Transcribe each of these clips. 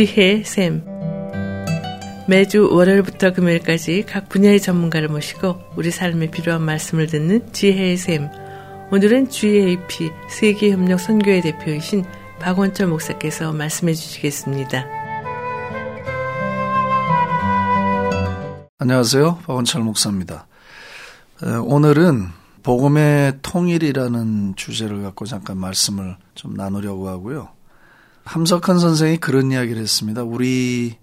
지혜의 샘. 매주 월요일부터 금요일까지 각 분야의 전문가를 모시고 우리 삶에 필요한 말씀을 듣는 지혜의 샘. 오늘은 GAP 세계협력 선교회 대표이신 박원철 목사께서 말씀해 주시겠습니다. 안녕하세요. 박원철 목사입니다. 오늘은 복음의 통일이라는 주제를 갖고 잠깐 말씀을 좀 나누려고 하고요. 함석헌 선생이 그런 이야기를 했습니다. 우리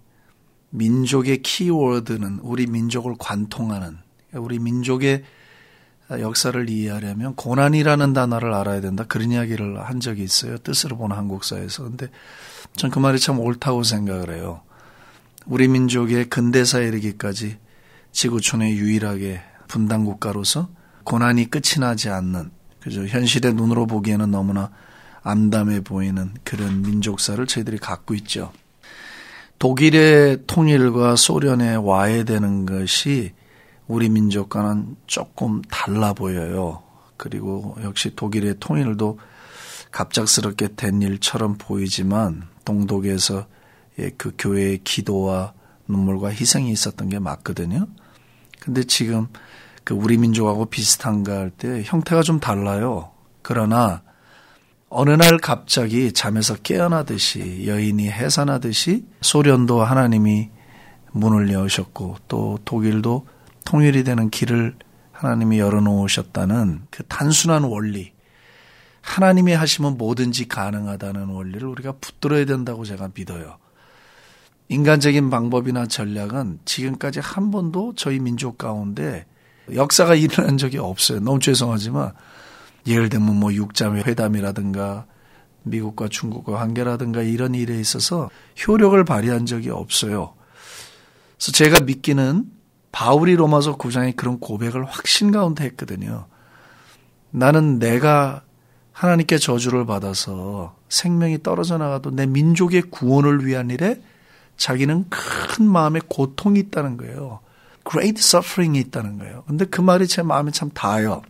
민족의 키워드는 우리 민족을 관통하는 우리 민족의 역사를 이해하려면 고난이라는 단어를 알아야 된다. 그런 이야기를 한 적이 있어요. 뜻으로 보는 한국사에서. 근데 전 그 말이 참 옳다고 생각을 해요. 우리 민족의 근대사에 이르기까지 지구촌에 유일하게 분단 국가로서 고난이 끝이 나지 않는 그죠 현실의 눈으로 보기에는 너무나 암담해 보이는 그런 민족사를 저희들이 갖고 있죠. 독일의 통일과 소련의 와해되는 것이 우리 민족과는 조금 달라 보여요. 그리고 역시 독일의 통일도 갑작스럽게 된 일처럼 보이지만 동독에서 예, 그 교회의 기도와 눈물과 희생이 있었던 게 맞거든요. 근데 지금 그 우리 민족하고 비슷한가 할 때 형태가 좀 달라요. 그러나 어느 날 갑자기 잠에서 깨어나듯이 여인이 해산하듯이 소련도 하나님이 문을 여셨고 또 독일도 통일이 되는 길을 하나님이 열어놓으셨다는 그 단순한 원리, 하나님이 하시면 뭐든지 가능하다는 원리를 우리가 붙들어야 된다고 제가 믿어요. 인간적인 방법이나 전략은 지금까지 한 번도 저희 민족 가운데 역사가 일어난 적이 없어요. 너무 죄송하지만 예를 들면 뭐 육자매 회담이라든가 미국과 중국과 관계라든가 이런 일에 있어서 효력을 발휘한 적이 없어요. 그래서 제가 믿기는 바울이 로마서 9장에 그런 고백을 확신 가운데 했거든요. 나는 내가 하나님께 저주를 받아서 생명이 떨어져 나가도 내 민족의 구원을 위한 일에 자기는 큰 마음의 고통이 있다는 거예요. great suffering이 있다는 거예요. 근데 그 말이 제 마음에 참 닿아요.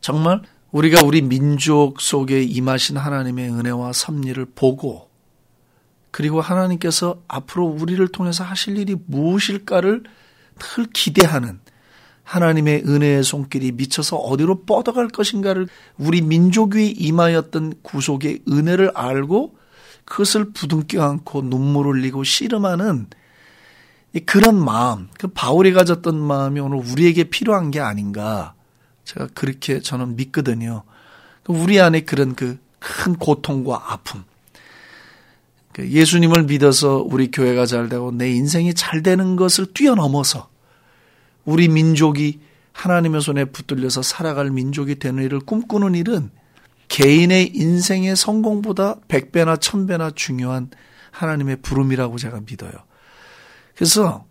정말 우리가 우리 민족 속에 임하신 하나님의 은혜와 섭리를 보고 그리고 하나님께서 앞으로 우리를 통해서 하실 일이 무엇일까를 늘 기대하는 하나님의 은혜의 손길이 미쳐서 어디로 뻗어갈 것인가를 우리 민족 위에 임하였던 구속의 은혜를 알고 그것을 부둥켜 안고 눈물 흘리고 씨름하는 그런 마음, 그 바울이 가졌던 마음이 오늘 우리에게 필요한 게 아닌가. 제가 그렇게 저는 믿거든요. 그 우리 안에 그런 그 큰 고통과 아픔. 그 예수님을 믿어서 우리 교회가 잘 되고 내 인생이 잘 되는 것을 뛰어넘어서 우리 민족이 하나님의 손에 붙들려서 살아갈 민족이 되는 일을 꿈꾸는 일은 개인의 인생의 성공보다 100배나 1000배나 중요한 하나님의 부름이라고 제가 믿어요. 그래서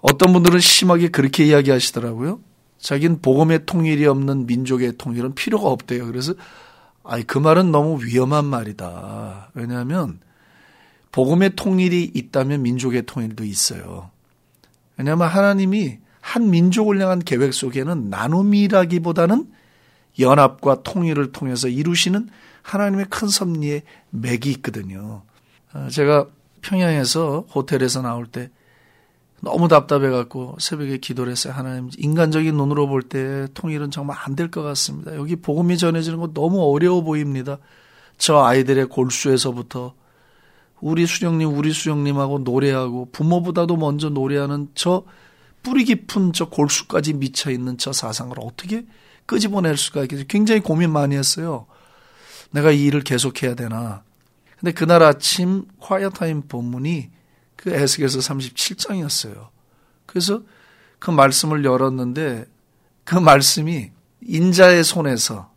어떤 분들은 심하게 그렇게 이야기하시더라고요. 자기는 복음의 통일이 없는 민족의 통일은 필요가 없대요. 그래서 아이 그 말은 너무 위험한 말이다. 왜냐하면 복음의 통일이 있다면 민족의 통일도 있어요. 왜냐하면 하나님이 한 민족을 향한 계획 속에는 나눔이라기보다는 연합과 통일을 통해서 이루시는 하나님의 큰 섭리의 맥이 있거든요. 어, 제가 평양에서 호텔에서 나올 때 너무 답답해갖고 새벽에 기도를 했어요. 하나님, 인간적인 눈으로 볼 때 통일은 정말 안 될 것 같습니다. 여기 복음이 전해지는 거 너무 어려워 보입니다. 저 아이들의 골수에서부터 우리 수령님, 우리 수령님하고 노래하고 부모보다도 먼저 노래하는 저 뿌리 깊은 저 골수까지 미쳐 있는 저 사상을 어떻게 끄집어낼 수가 있겠어요? 굉장히 고민 많이 했어요. 내가 이 일을 계속해야 되나. 근데 그날 아침 콰이어타임 본문이 그 에스겔서 37장이었어요. 그래서 그 말씀을 열었는데 그 말씀이 인자의 손에서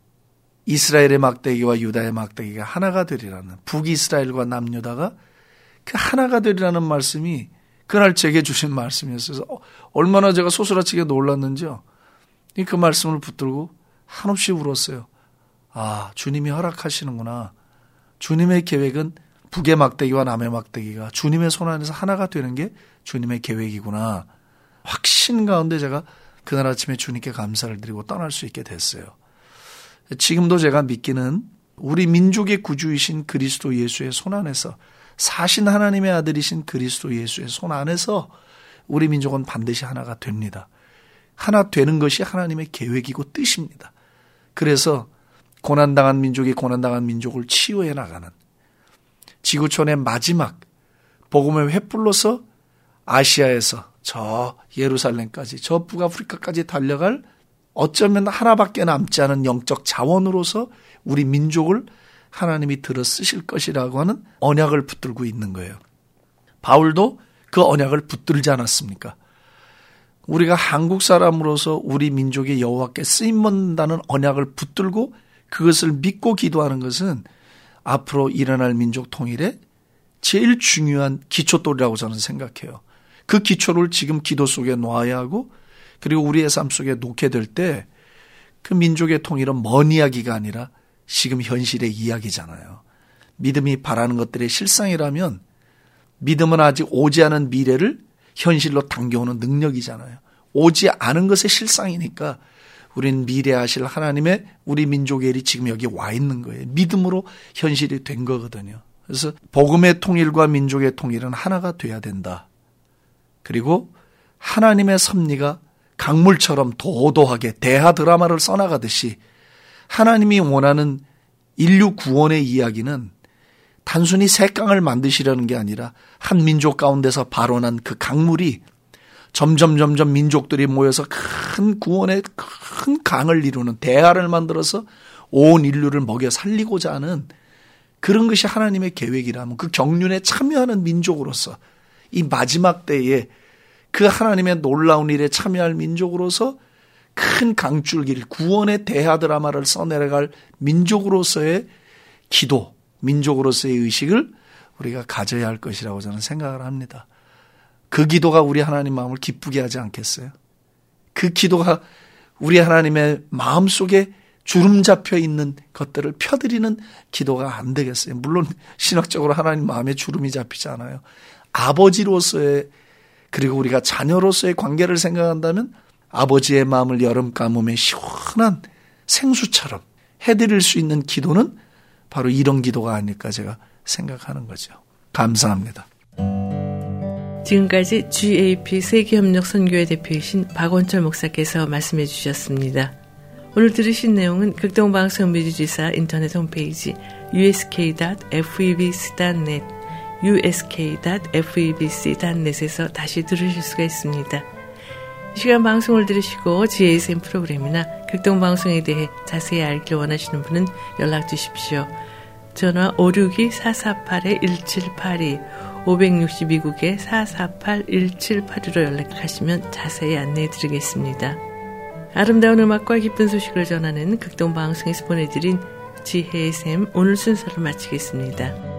이스라엘의 막대기와 유다의 막대기가 하나가 되리라는 북이스라엘과 남유다가 그 하나가 되리라는 말씀이 그날 제게 주신 말씀이었어요. 어, 얼마나 제가 소스라치게 놀랐는지요. 그 말씀을 붙들고 한없이 울었어요. 아, 주님이 허락하시는구나. 주님의 계획은 북의 막대기와 남의 막대기가 주님의 손 안에서 하나가 되는 게 주님의 계획이구나. 확신 가운데 제가 그날 아침에 주님께 감사를 드리고 떠날 수 있게 됐어요. 지금도 제가 믿기는 우리 민족의 구주이신 그리스도 예수의 손 안에서 사신 하나님의 아들이신 그리스도 예수의 손 안에서 우리 민족은 반드시 하나가 됩니다. 하나 되는 것이 하나님의 계획이고 뜻입니다. 그래서 고난당한 민족이 고난당한 민족을 치유해 나가는 지구촌의 마지막 복음의 횃불로서 아시아에서 저 예루살렘까지 저 북아프리카까지 달려갈 어쩌면 하나밖에 남지 않은 영적 자원으로서 우리 민족을 하나님이 들어 쓰실 것이라고 하는 언약을 붙들고 있는 거예요. 바울도 그 언약을 붙들지 않았습니까? 우리가 한국 사람으로서 우리 민족의 여호와께 쓰임 받는다는 언약을 붙들고 그것을 믿고 기도하는 것은 앞으로 일어날 민족 통일의 제일 중요한 기초돌이라고 저는 생각해요. 그 기초를 지금 기도 속에 놓아야 하고 그리고 우리의 삶 속에 놓게 될 때 그 민족의 통일은 먼 이야기가 아니라 지금 현실의 이야기잖아요. 믿음이 바라는 것들의 실상이라면 믿음은 아직 오지 않은 미래를 현실로 당겨오는 능력이잖아요. 오지 않은 것의 실상이니까 우리는 미래하실 하나님의 우리 민족의 일이 지금 여기 와 있는 거예요. 믿음으로 현실이 된 거거든요. 그래서 복음의 통일과 민족의 통일은 하나가 돼야 된다. 그리고 하나님의 섭리가 강물처럼 도도하게 대하 드라마를 써나가듯이 하나님이 원하는 인류 구원의 이야기는 단순히 색강을 만드시려는 게 아니라 한 민족 가운데서 발원한 그 강물이 점점 점점 민족들이 모여서 큰 구원의 큰 강을 이루는 대하를 만들어서 온 인류를 먹여 살리고자 하는 그런 것이 하나님의 계획이라면 그 경륜에 참여하는 민족으로서 이 마지막 때에 그 하나님의 놀라운 일에 참여할 민족으로서 큰 강줄기를 구원의 대하 드라마를 써내려갈 민족으로서의 기도, 민족으로서의 의식을 우리가 가져야 할 것이라고 저는 생각을 합니다. 그 기도가 우리 하나님 마음을 기쁘게 하지 않겠어요? 그 기도가 우리 하나님의 마음 속에 주름 잡혀 있는 것들을 펴드리는 기도가 안 되겠어요. 물론 신학적으로 하나님 마음에 주름이 잡히지 않아요. 아버지로서의 그리고 우리가 자녀로서의 관계를 생각한다면 아버지의 마음을 여름 가뭄에 시원한 생수처럼 해드릴 수 있는 기도는 바로 이런 기도가 아닐까 제가 생각하는 거죠. 감사합니다. 지금까지 GAP 세계협력 선교회 대표이신 박원철 목사께서 말씀해 주셨습니다. 오늘 들으신 내용은 극동방송 미주지사 인터넷 홈페이지 usk.febc.net usk.febc.net에서 다시 들으실 수가 있습니다. 이 시간 방송을 들으시고 GASM 프로그램이나 극동방송에 대해 자세히 알길 원하시는 분은 연락 주십시오. 전화 562-448-1782 562국에 448-1782로 연락하시면 자세히 안내해 드리겠습니다. 아름다운 음악과 기쁜 소식을 전하는 극동방송에서 보내드린 지혜의 샘 오늘 순서를 마치겠습니다.